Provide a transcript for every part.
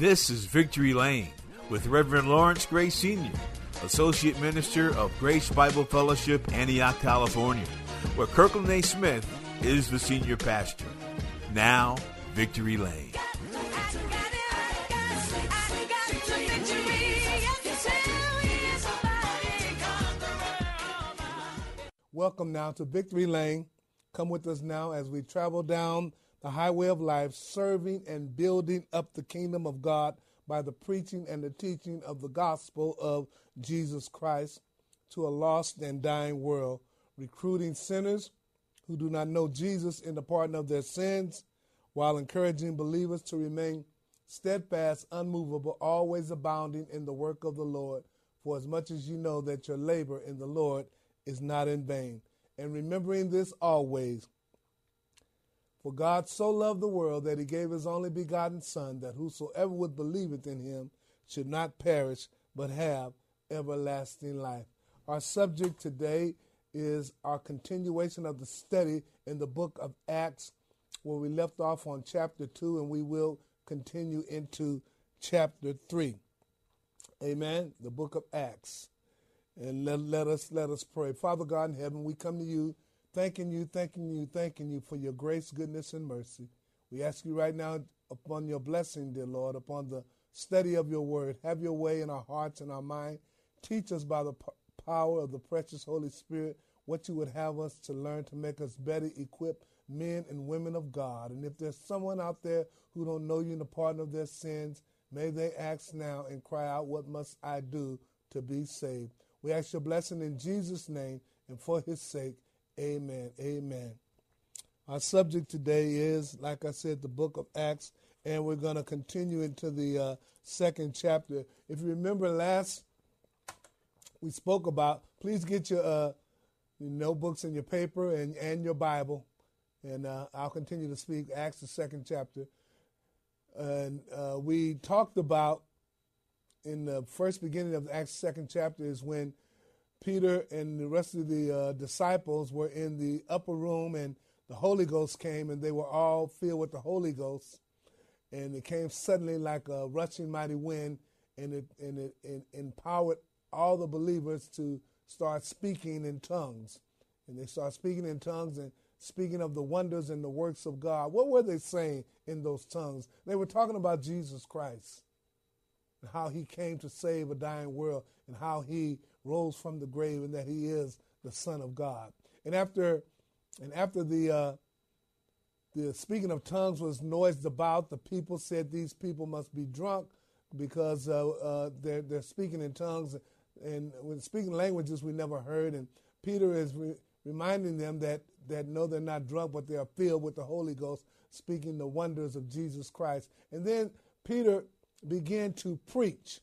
This is Victory Lane with Reverend Lawrence Gray Sr., Associate Minister of Grace Bible Fellowship, Antioch, California, where Kirkland A. Smith is the senior pastor. Now, Victory Lane. Welcome now to Victory Lane. Come with us now as we travel down the highway of life, serving and building up the kingdom of God by the preaching and the teaching of the gospel of Jesus Christ to a lost and dying world, recruiting sinners who do not know Jesus in the pardon of their sins, while encouraging believers to remain steadfast, unmovable, always abounding in the work of the Lord, for as much as you know that your labor in the Lord is not in vain. And remembering this always, for God so loved the world that he gave his only begotten Son, that whosoever would believeth in him should not perish, but have everlasting life. Our subject today is our continuation of the study in the book of Acts, where we left off on chapter 2, and we will continue into chapter 3. Amen. The book of Acts. And let, let us let us pray. Father God in heaven, we come to you thanking you, thanking you, thanking you for your grace, goodness, and mercy. We ask you right now upon your blessing, dear Lord, upon the study of your word. Have your way in our hearts and our mind. Teach us by the p- power of the precious Holy Spirit what you would have us to learn to make us better equipped men and women of God. And if there's someone out there who don't know you in the pardon of their sins, may they ask now and cry out, What must I do to be saved? We ask your blessing in Jesus' name and for his sake. Amen. Amen. Our subject today is, like I said, the book of Acts, and we're going to continue into the uh, second chapter. If you remember last, we spoke about, please get your, uh, your notebooks and your paper and, and your Bible, and uh, I'll continue to speak Acts, the second chapter. And uh, we talked about in the first beginning of Acts second chapter is when Peter and the rest of the uh, disciples were in the upper room and the Holy Ghost came and they were all filled with the Holy Ghost and it came suddenly like a rushing mighty wind and it and it empowered all the believers to start speaking in tongues and they start speaking in tongues and speaking of the wonders and the works of God. What were they saying in those tongues? They were talking about Jesus Christ and how he came to save a dying world and how he rose from the grave and that he is the son of God. And after and after the uh, the speaking of tongues was noised about, the people said these people must be drunk because uh, uh, they're they're speaking in tongues and when speaking languages we never heard. And Peter is re- reminding them that that no, they're not drunk, but they are filled with the Holy Ghost, speaking the wonders of Jesus Christ. And then Peter began to preach,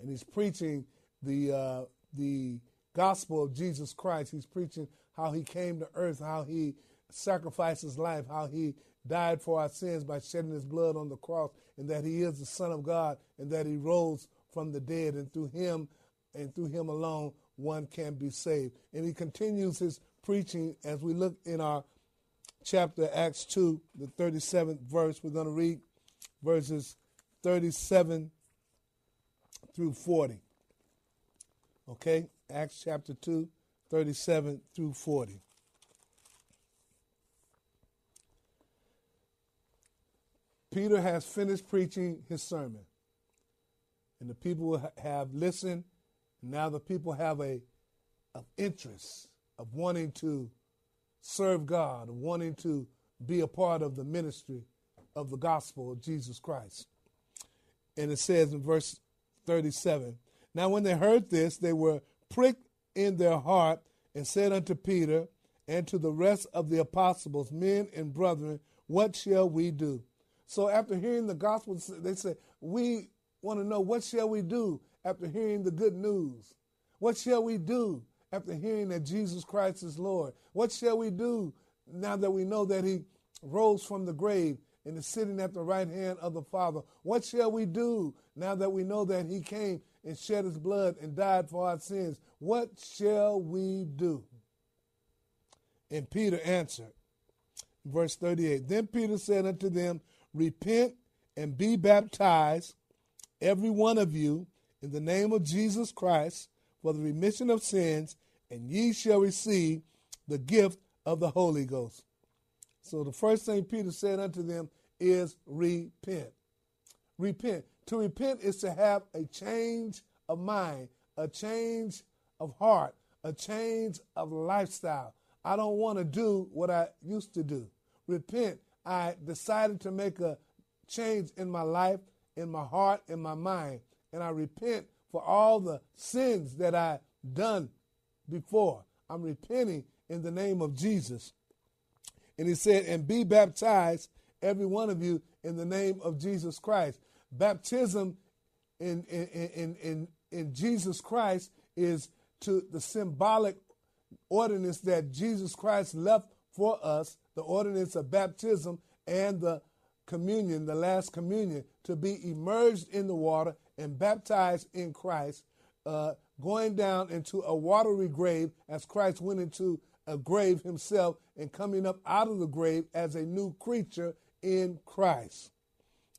and he's preaching the uh, the gospel of Jesus Christ. He's preaching how he came to earth, how he sacrificed his life, how he died for our sins by shedding his blood on the cross, and that he is the Son of God, and that he rose from the dead, and through him and through him alone one can be saved. And he continues his preaching as we look in our chapter Acts 2, the 37th verse. We're going to read verses 37 through 40. Okay? Acts chapter 2, 37 through 40. Peter has finished preaching his sermon, and the people have listened. Now the people have a of interest of wanting to serve God, of wanting to be a part of the ministry of the gospel of Jesus Christ. And it says in verse 37 Now, when they heard this, they were pricked in their heart and said unto Peter and to the rest of the apostles, Men and brethren, what shall we do? So after hearing the gospel, they said, We want to know what shall we do after hearing the good news? What shall we do after hearing that Jesus Christ is Lord? What shall we do now that we know that He rose from the grave and is sitting at the right hand of the Father? What shall we do now that we know that He came and shed His blood and died for our sins? What shall we do? And Peter answered, verse 38 Then Peter said unto them, Repent and be baptized, every one of you, in the name of Jesus Christ, for the remission of sins, and ye shall receive the gift of the Holy Ghost. So the first thing Peter said unto them is repent. Repent. To repent is to have a change of mind, a change of heart, a change of lifestyle. I don't want to do what I used to do. Repent. I decided to make a change in my life, in my heart, in my mind. And I repent for all the sins that I done before. I'm repenting in the name of Jesus. And he said, and be baptized, every one of you, in the name of Jesus Christ. Baptism in, in, in, in, in Jesus Christ is to the symbolic ordinance that Jesus Christ left for us, the ordinance of baptism and the communion, the last communion, to be immersed in the water and baptized in Christ, uh, going down into a watery grave as Christ went into a grave himself and coming up out of the grave as a new creature in Christ.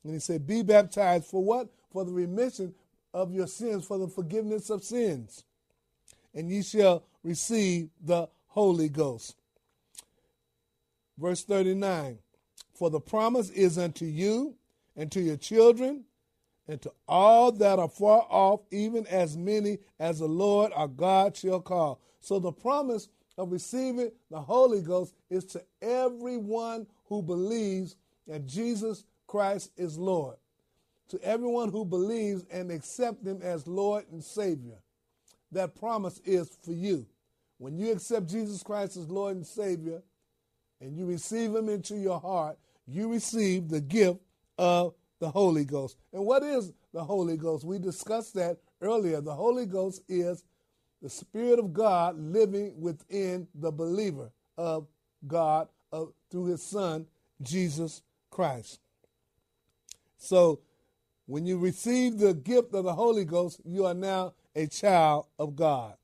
And he said, Be baptized for what? For the remission of your sins, for the forgiveness of sins. And ye shall receive the Holy Ghost. Verse 39 For the promise is unto you and to your children and to all that are far off, even as many as the Lord our God shall call. So the promise of receiving the Holy Ghost is to everyone who believes that Jesus Christ is Lord. To everyone who believes and accepts him as Lord and Savior. That promise is for you. When you accept Jesus Christ as Lord and Savior and you receive him into your heart, you receive the gift of the Holy Ghost. And what is the Holy Ghost? We discussed that earlier. The Holy Ghost is the Spirit of God living within the believer of God uh, through his Son, Jesus Christ. So when you receive the gift of the Holy Ghost, you are now a child of God.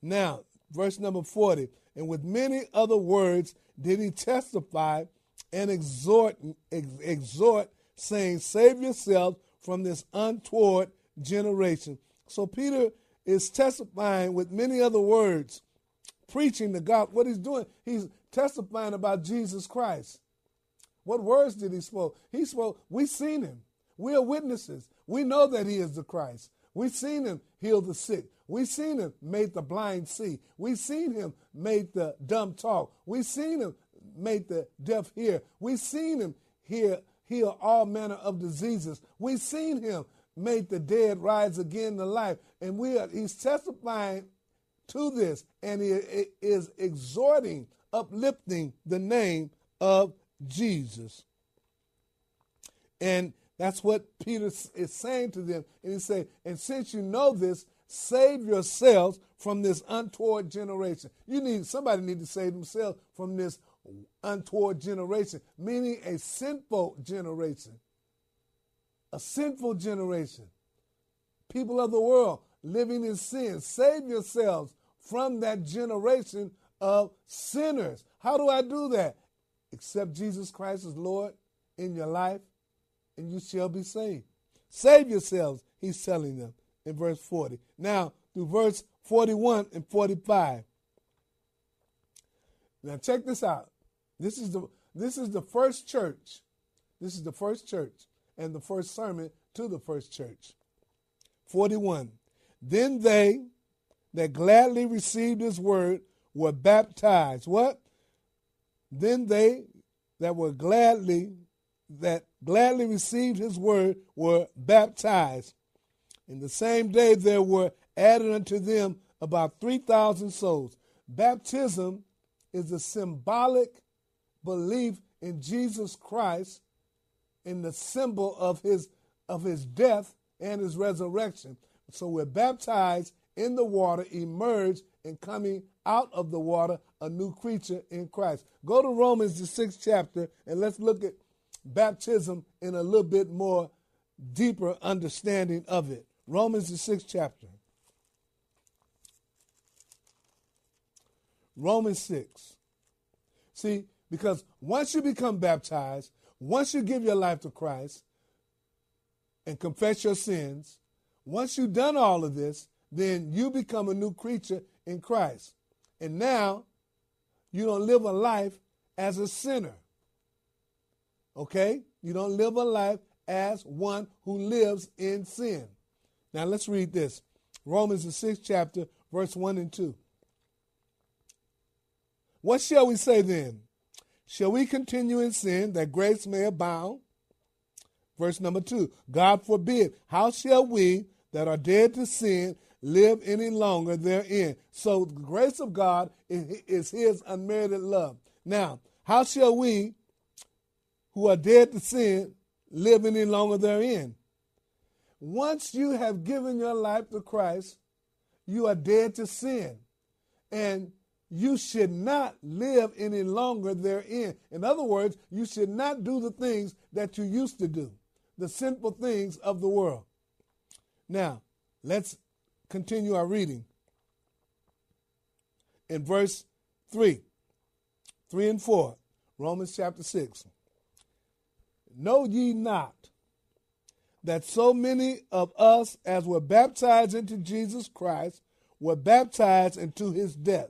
Now, verse number 40 and with many other words did he testify and exhort, ex- exhort saying, Save yourselves from this untoward generation. So Peter is testifying with many other words, preaching the God. What he's doing, he's testifying about Jesus Christ. What words did he spoke? He spoke, we seen him. We are witnesses. We know that he is the Christ. We've seen him heal the sick. We've seen him make the blind see. We've seen him make the dumb talk. We've seen him make the deaf hear. We've seen him hear heal all manner of diseases. We've seen him make the dead rise again to life. And we are, he's testifying to this and he is exhorting, uplifting the name of Jesus. And that's what Peter is saying to them. And he say, and since you know this, save yourselves from this untoward generation. You need somebody need to save themselves from this untoward generation, meaning a sinful generation. A sinful generation. People of the world living in sin. Save yourselves from that generation of sinners. How do I do that? Accept Jesus Christ as Lord in your life, and you shall be saved. Save yourselves, he's telling them in verse 40. Now, through verse 41 and 45. Now, check this out. This is the this is the first church. This is the first church and the first sermon to the first church. 41. Then they that gladly received his word were baptized. What? Then they that were gladly that gladly received his word were baptized. In the same day there were added unto them about 3,000 souls. Baptism is a symbolic belief in Jesus Christ in the symbol of his of his death and his resurrection. So we're baptized in the water, emerge, and coming out of the water, a new creature in Christ. Go to Romans, the sixth chapter, and let's look at baptism in a little bit more deeper understanding of it. Romans, the sixth chapter. Romans 6. See, because once you become baptized, once you give your life to Christ and confess your sins, once you've done all of this, then you become a new creature in Christ. And now you don't live a life as a sinner. Okay? You don't live a life as one who lives in sin. Now let's read this Romans, the sixth chapter, verse 1 and 2. What shall we say then? Shall we continue in sin that grace may abound? Verse number 2 God forbid. How shall we that are dead to sin live any longer therein? So the grace of God is his unmerited love. Now, how shall we who are dead to sin live any longer therein? Once you have given your life to Christ, you are dead to sin. And you should not live any longer therein. In other words, you should not do the things that you used to do, the sinful things of the world. Now, let's continue our reading. In verse 3, 3 and 4, Romans chapter 6. Know ye not that so many of us as were baptized into Jesus Christ were baptized into his death?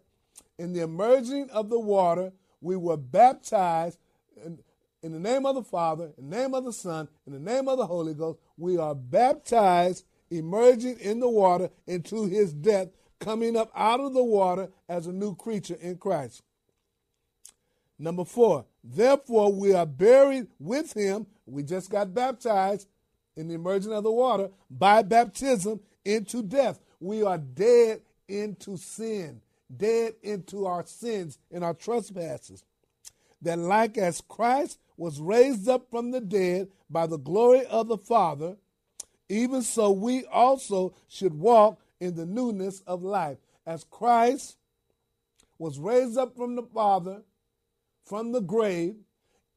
In the emerging of the water, we were baptized in, in, the name of the Father, in the name of the Son, in the name of the Holy Ghost. We are baptized, emerging in the water into his death, coming up out of the water as a new creature in Christ. Number four, therefore we are buried with him. We just got baptized in the emerging of the water by baptism into death. We are dead into sin dead into our sins and our trespasses, that like as Christ was raised up from the dead by the glory of the Father, even so we also should walk in the newness of life. As Christ was raised up from the Father, from the grave,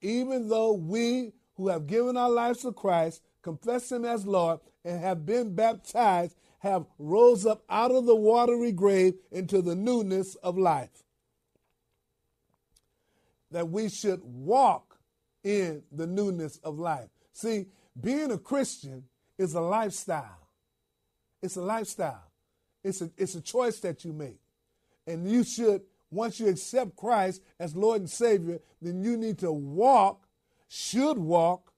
even though we who have given our lives to Christ, confess Him as Lord, and have been baptized have rose up out of the watery grave into the newness of life. That we should walk in the newness of life. See, being a Christian is a lifestyle. It's a lifestyle. It's a, it's a choice that you make. And you should, once you accept Christ as Lord and Savior, then you need to walk, should walk,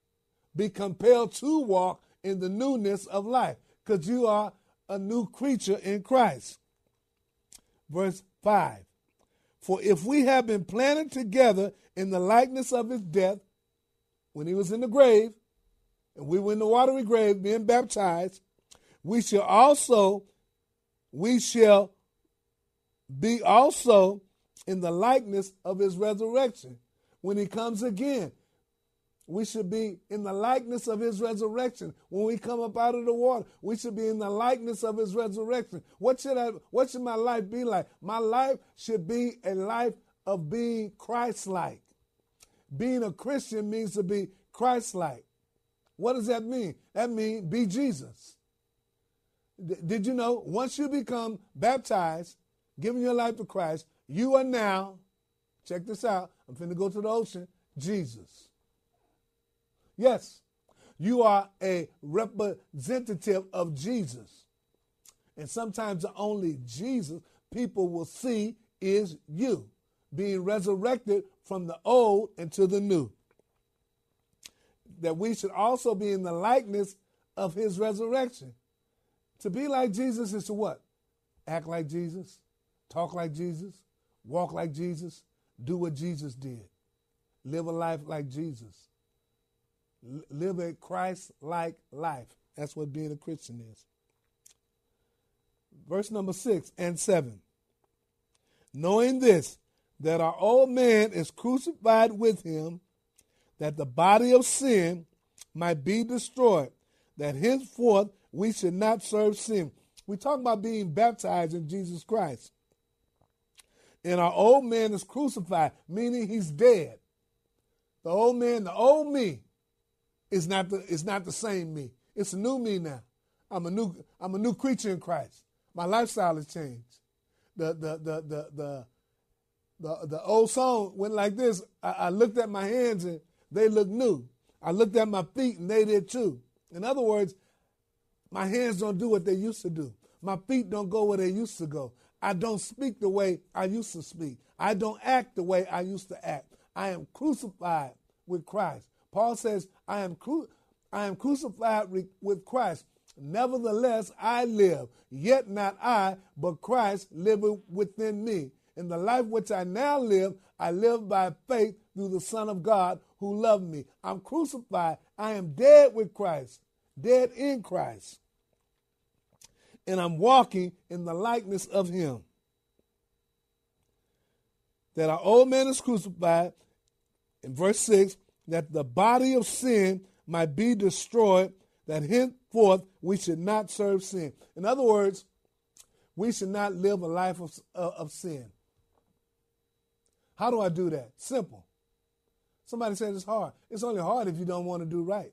be compelled to walk in the newness of life because you are a new creature in Christ. Verse 5 For if we have been planted together in the likeness of his death, when he was in the grave, and we were in the watery grave being baptized, we shall also, we shall be also in the likeness of his resurrection when he comes again we should be in the likeness of his resurrection. When we come up out of the water we should be in the likeness of his resurrection. What should i what should my life be like? My life should be a life of being christ-like. Being a christian means to be christ-like. What does that mean? That means be jesus. D- did you know once you become baptized giving your life to christ you are now check this out i'm finna go to the ocean jesus Yes, you are a representative of Jesus. And sometimes the only Jesus people will see is you being resurrected from the old into the new. That we should also be in the likeness of his resurrection. To be like Jesus is to what? Act like Jesus, talk like Jesus, walk like Jesus, do what Jesus did, live a life like Jesus live a Christ like life. That's what being a Christian is. Verse number six and seven. Knowing this, that our old man is crucified with him, that the body of sin might be destroyed, that henceforth we should not serve sin. We talk about being baptized in Jesus Christ. And our old man is crucified, meaning he's dead. The old man, the old me, is not the is not the same me. It's a new me now. I'm a new I'm a new creature in Christ. My lifestyle has changed. The the the the the the, the old song went like this. I, I looked at my hands and they looked new. I looked at my feet and they did too. In other words, my hands don't do what they used to do. My feet don't go where they used to go. I don't speak the way I used to speak. I don't act the way I used to act. I am crucified with Christ. Paul says, I am, cru- I am crucified re- with Christ. Nevertheless, I live, yet not I, but Christ liveth within me. In the life which I now live, I live by faith through the Son of God who loved me. I'm crucified. I am dead with Christ, dead in Christ. And I'm walking in the likeness of him. That our old man is crucified, in verse 6, that the body of sin might be destroyed, that henceforth we should not serve sin. In other words, we should not live a life of, uh, of sin. How do I do that? Simple. Somebody says it's hard. It's only hard if you don't want to do right.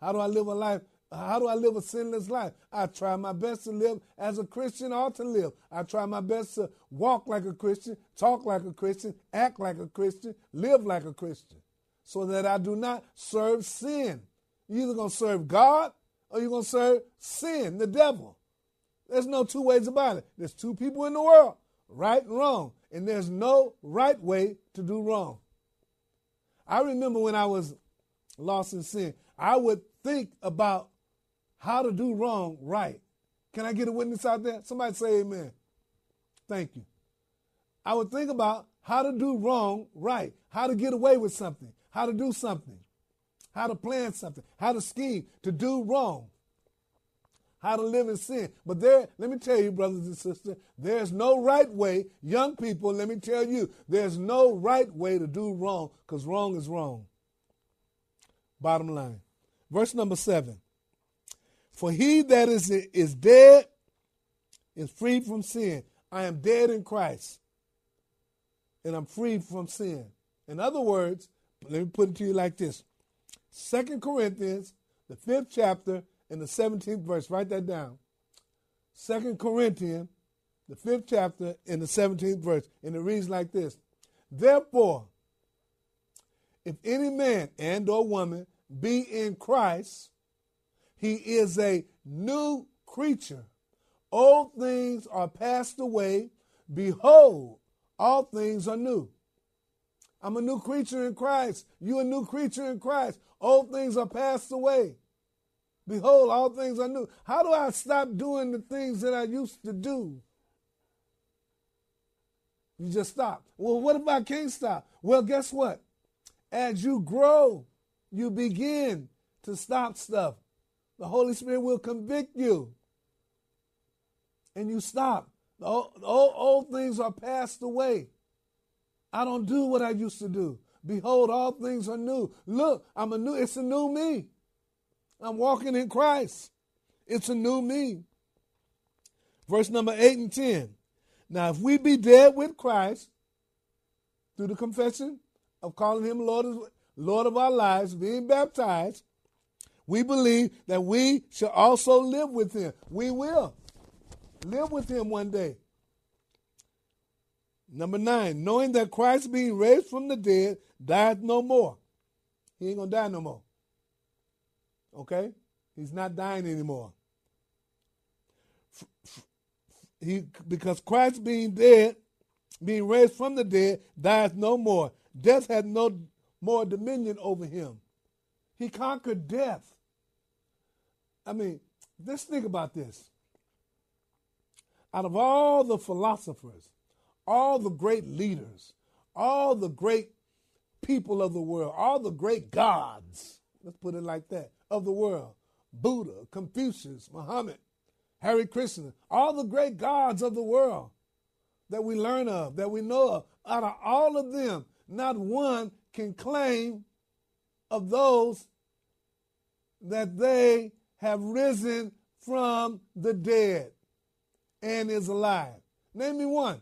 How do I live a life? How do I live a sinless life? I try my best to live as a Christian ought to live. I try my best to walk like a Christian, talk like a Christian, act like a Christian, live like a Christian, so that I do not serve sin. You're either going to serve God or you're going to serve sin, the devil. There's no two ways about it. There's two people in the world, right and wrong and there's no right way to do wrong. I remember when I was lost in sin, I would think about how to do wrong right. Can I get a witness out there? Somebody say amen. Thank you. I would think about how to do wrong right, how to get away with something, how to do something, how to plan something, how to scheme to do wrong how to live in sin. But there, let me tell you, brothers and sisters, there's no right way. Young people, let me tell you, there's no right way to do wrong because wrong is wrong. Bottom line. Verse number seven. For he that is, is dead is freed from sin. I am dead in Christ and I'm freed from sin. In other words, let me put it to you like this Second Corinthians, the fifth chapter, in the 17th verse. Write that down. Second Corinthians, the fifth chapter, in the 17th verse. And it reads like this Therefore, if any man and or woman be in Christ, he is a new creature. Old things are passed away. Behold, all things are new. I'm a new creature in Christ. You a new creature in Christ. Old things are passed away. Behold, all things are new. How do I stop doing the things that I used to do? You just stop. Well, what if I can't stop? Well, guess what? As you grow, you begin to stop stuff. The Holy Spirit will convict you. And you stop. The old, old, old things are passed away. I don't do what I used to do. Behold, all things are new. Look, I'm a new, it's a new me. I'm walking in Christ. It's a new me. Verse number 8 and 10. Now, if we be dead with Christ through the confession of calling him Lord of, Lord of our lives, being baptized, we believe that we shall also live with him. We will live with him one day. Number nine, knowing that Christ being raised from the dead died no more. He ain't gonna die no more. Okay? He's not dying anymore. He, because Christ being dead, being raised from the dead, dies no more. Death had no more dominion over him. He conquered death. I mean, just think about this. Out of all the philosophers, all the great leaders, all the great people of the world, all the great gods, let's put it like that, of the world Buddha, Confucius, Muhammad, Hare Krishna, all the great gods of the world that we learn of, that we know of. Out of all of them, not one can claim of those that they have risen from the dead and is alive. Name me one.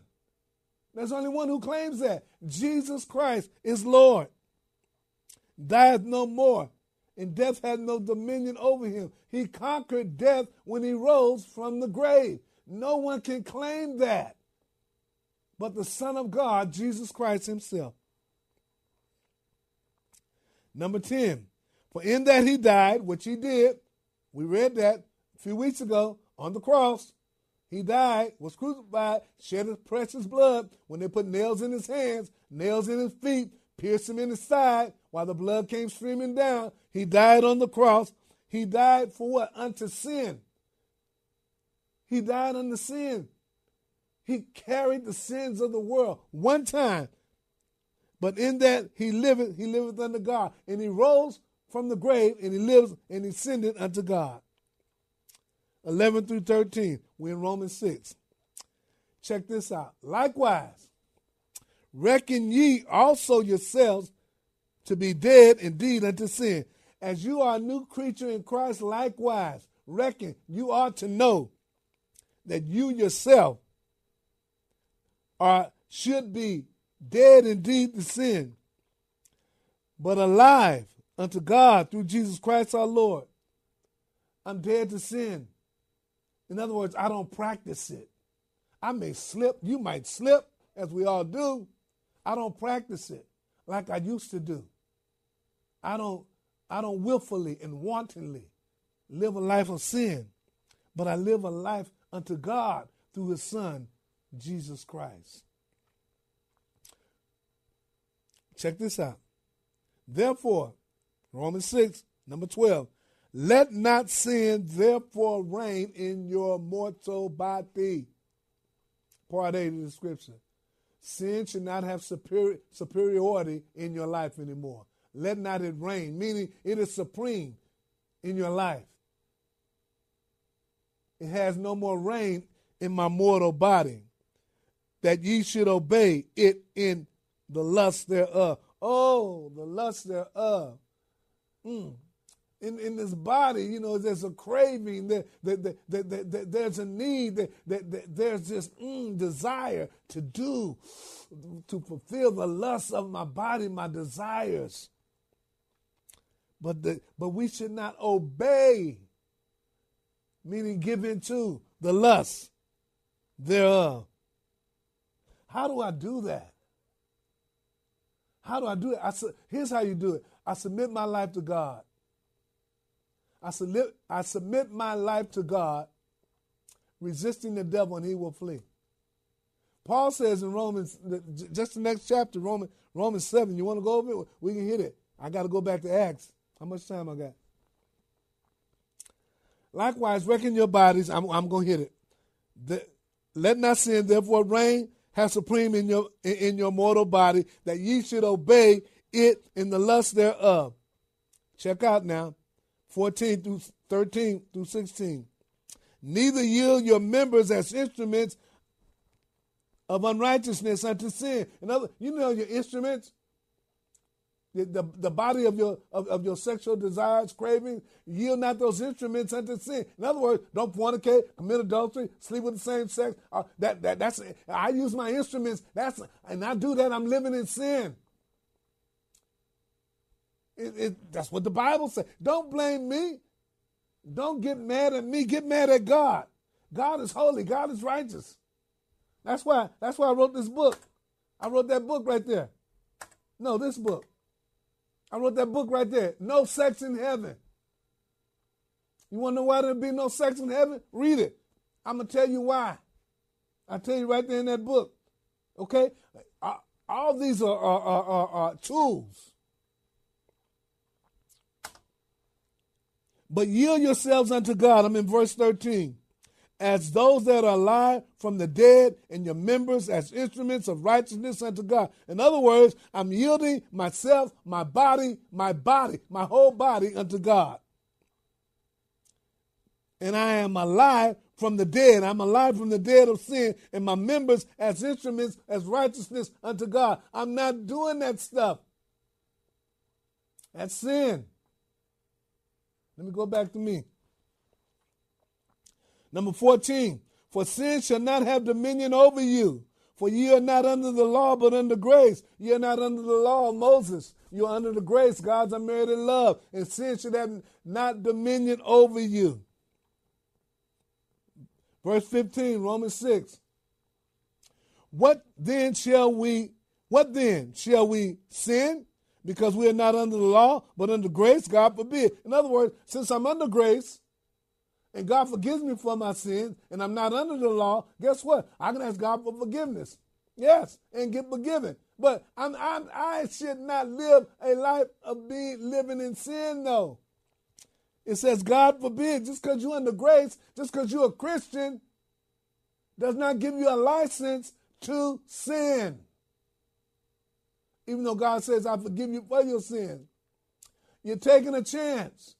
There's only one who claims that. Jesus Christ is Lord. Dieth no more, and death had no dominion over him. He conquered death when he rose from the grave. No one can claim that but the Son of God, Jesus Christ himself. Number 10, for in that he died, which he did, we read that a few weeks ago on the cross. He died, was crucified, shed his precious blood when they put nails in his hands, nails in his feet, pierced him in his side while the blood came streaming down. He died on the cross. He died for what? Unto sin. He died unto sin. He carried the sins of the world one time. But in that he liveth, he liveth unto God. And he rose from the grave and he lives and he ascended unto God. 11 through 13. We're in Romans 6. Check this out. Likewise, reckon ye also yourselves to be dead indeed unto sin. As you are a new creature in Christ, likewise, reckon you ought to know that you yourself are should be dead indeed to sin, but alive unto God through Jesus Christ our Lord. I'm dead to sin. In other words, I don't practice it. I may slip, you might slip, as we all do. I don't practice it like I used to do. I don't I don't willfully and wantonly live a life of sin, but I live a life unto God through his son Jesus Christ. Check this out. Therefore, Romans 6, number 12, let not sin therefore reign in your mortal body. Part A of the scripture. Sin should not have superior, superiority in your life anymore. Let not it reign, meaning it is supreme in your life. It has no more reign in my mortal body that ye should obey it in the lust thereof. Oh, the lust thereof. Mm. In, in this body, you know, there's a craving, there, there, there, there there's a need, there, there, there's this mm, desire to do, to fulfill the lust of my body, my desires. But, the, but we should not obey, meaning give in to the lust thereof. How do I do that? How do I do it? I su- here's how you do it. I submit my life to God. I submit, I submit my life to God, resisting the devil, and he will flee. Paul says in Romans, just the next chapter, Romans, Romans 7. You want to go over it? We can hit it. I got to go back to Acts. How much time I got? Likewise, reckon your bodies. I'm, I'm going to hit it. The, let not sin therefore reign have supreme in your in your mortal body, that ye should obey it in the lust thereof. Check out now, 14 through 13 through 16. Neither yield your members as instruments of unrighteousness unto sin. In other, you know your instruments the, the, body of your of, of your sexual desires, cravings, yield not those instruments unto sin. In other words, don't fornicate, commit adultery, sleep with the same sex. Uh, that, that that's I use my instruments. That's and I do that. I'm living in sin. It, it, that's what the Bible says. Don't blame me. Don't get mad at me. Get mad at God. God is holy. God is righteous. That's why. That's why I wrote this book. I wrote that book right there. No, this book. I wrote that book right there. No sex in heaven. You want to know why there'll be no sex in heaven? Read it. I'm to tell you why. I tell you right there in that book. Okay? Uh, all these are, are, are, are tools. But yield yourselves unto God. I'm in verse 13 as those that are alive from the dead, and your members as instruments of righteousness unto God. In other words, I'm yielding myself, my body, my body, my whole body unto God. And I am alive from the dead. I'm alive from the dead of sin, and my members as instruments as righteousness unto God. I'm not doing that stuff. That's sin. Let me go back to me. Number 14, for sin shall not have dominion over you. For ye are not under the law, but under grace. Ye are not under the law of Moses. You are under the grace. God's unmerited love. And sin should have not dominion over you. Verse 15, Romans 6. What then shall we, what then? Shall we sin? Because we are not under the law, but under grace? God forbid. In other words, since I'm under grace, and God forgives me for my sins, and I'm not under the law, guess what? I can ask God for forgiveness. Yes, and get forgiven. But I'm, I'm, i should not live a life of being living in sin, though. It says, God forbid, just because you're under grace, just because you're a Christian, does not give you a license to sin. Even though God says, I forgive you for your sin. You're taking a chance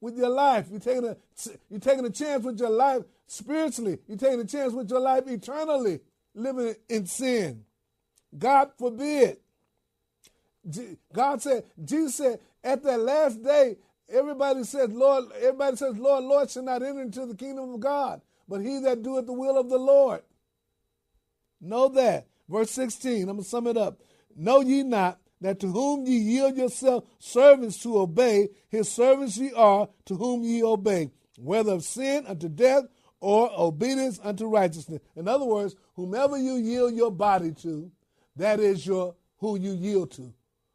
with your life. You're taking a you're taking a chance with your life spiritually. You're taking a chance with your life eternally, living in sin. God forbid. God said, Jesus said, at that last day, everybody says, Lord, everybody says, Lord, Lord shall not enter into the kingdom of God, but he that doeth the will of the Lord. Know that. Verse 16, I'm going to sum it up. Know ye not that to whom ye yield yourself servants to obey, his servants ye are to whom ye obey, whether of sin unto death or obedience unto righteousness. In other words, whomever you yield your body to, that is your who you yield to.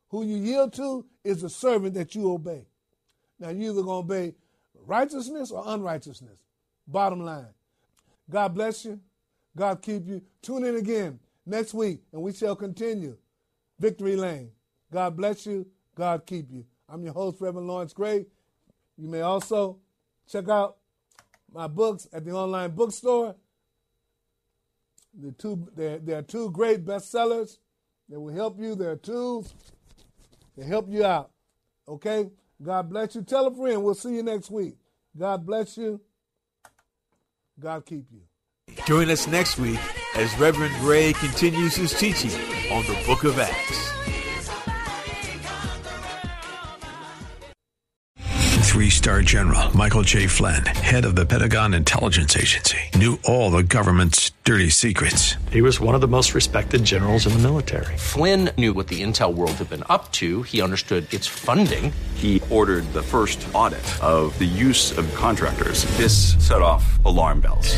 Who you yield to is the servant that you obey. Now you either gonna obey righteousness or unrighteousness. Bottom line. God bless you. God keep you. Tune in again next week, and we shall continue Victory Lane. God bless you. God keep you. I'm your host, Reverend Lawrence Gray. You may also check out my books at the online bookstore. The two, there, there are two great bestsellers that will help you. There are tools that help you out. Okay? God bless you. Tell a friend. We'll see you next week. God bless you. God keep you. Join us next week as Reverend Gray continues his teaching on the book of Acts. Three star general Michael J. Flynn, head of the Pentagon Intelligence Agency, knew all the government's dirty secrets. He was one of the most respected generals in the military. Flynn knew what the intel world had been up to, he understood its funding. He ordered the first audit of the use of contractors. This set off alarm bells.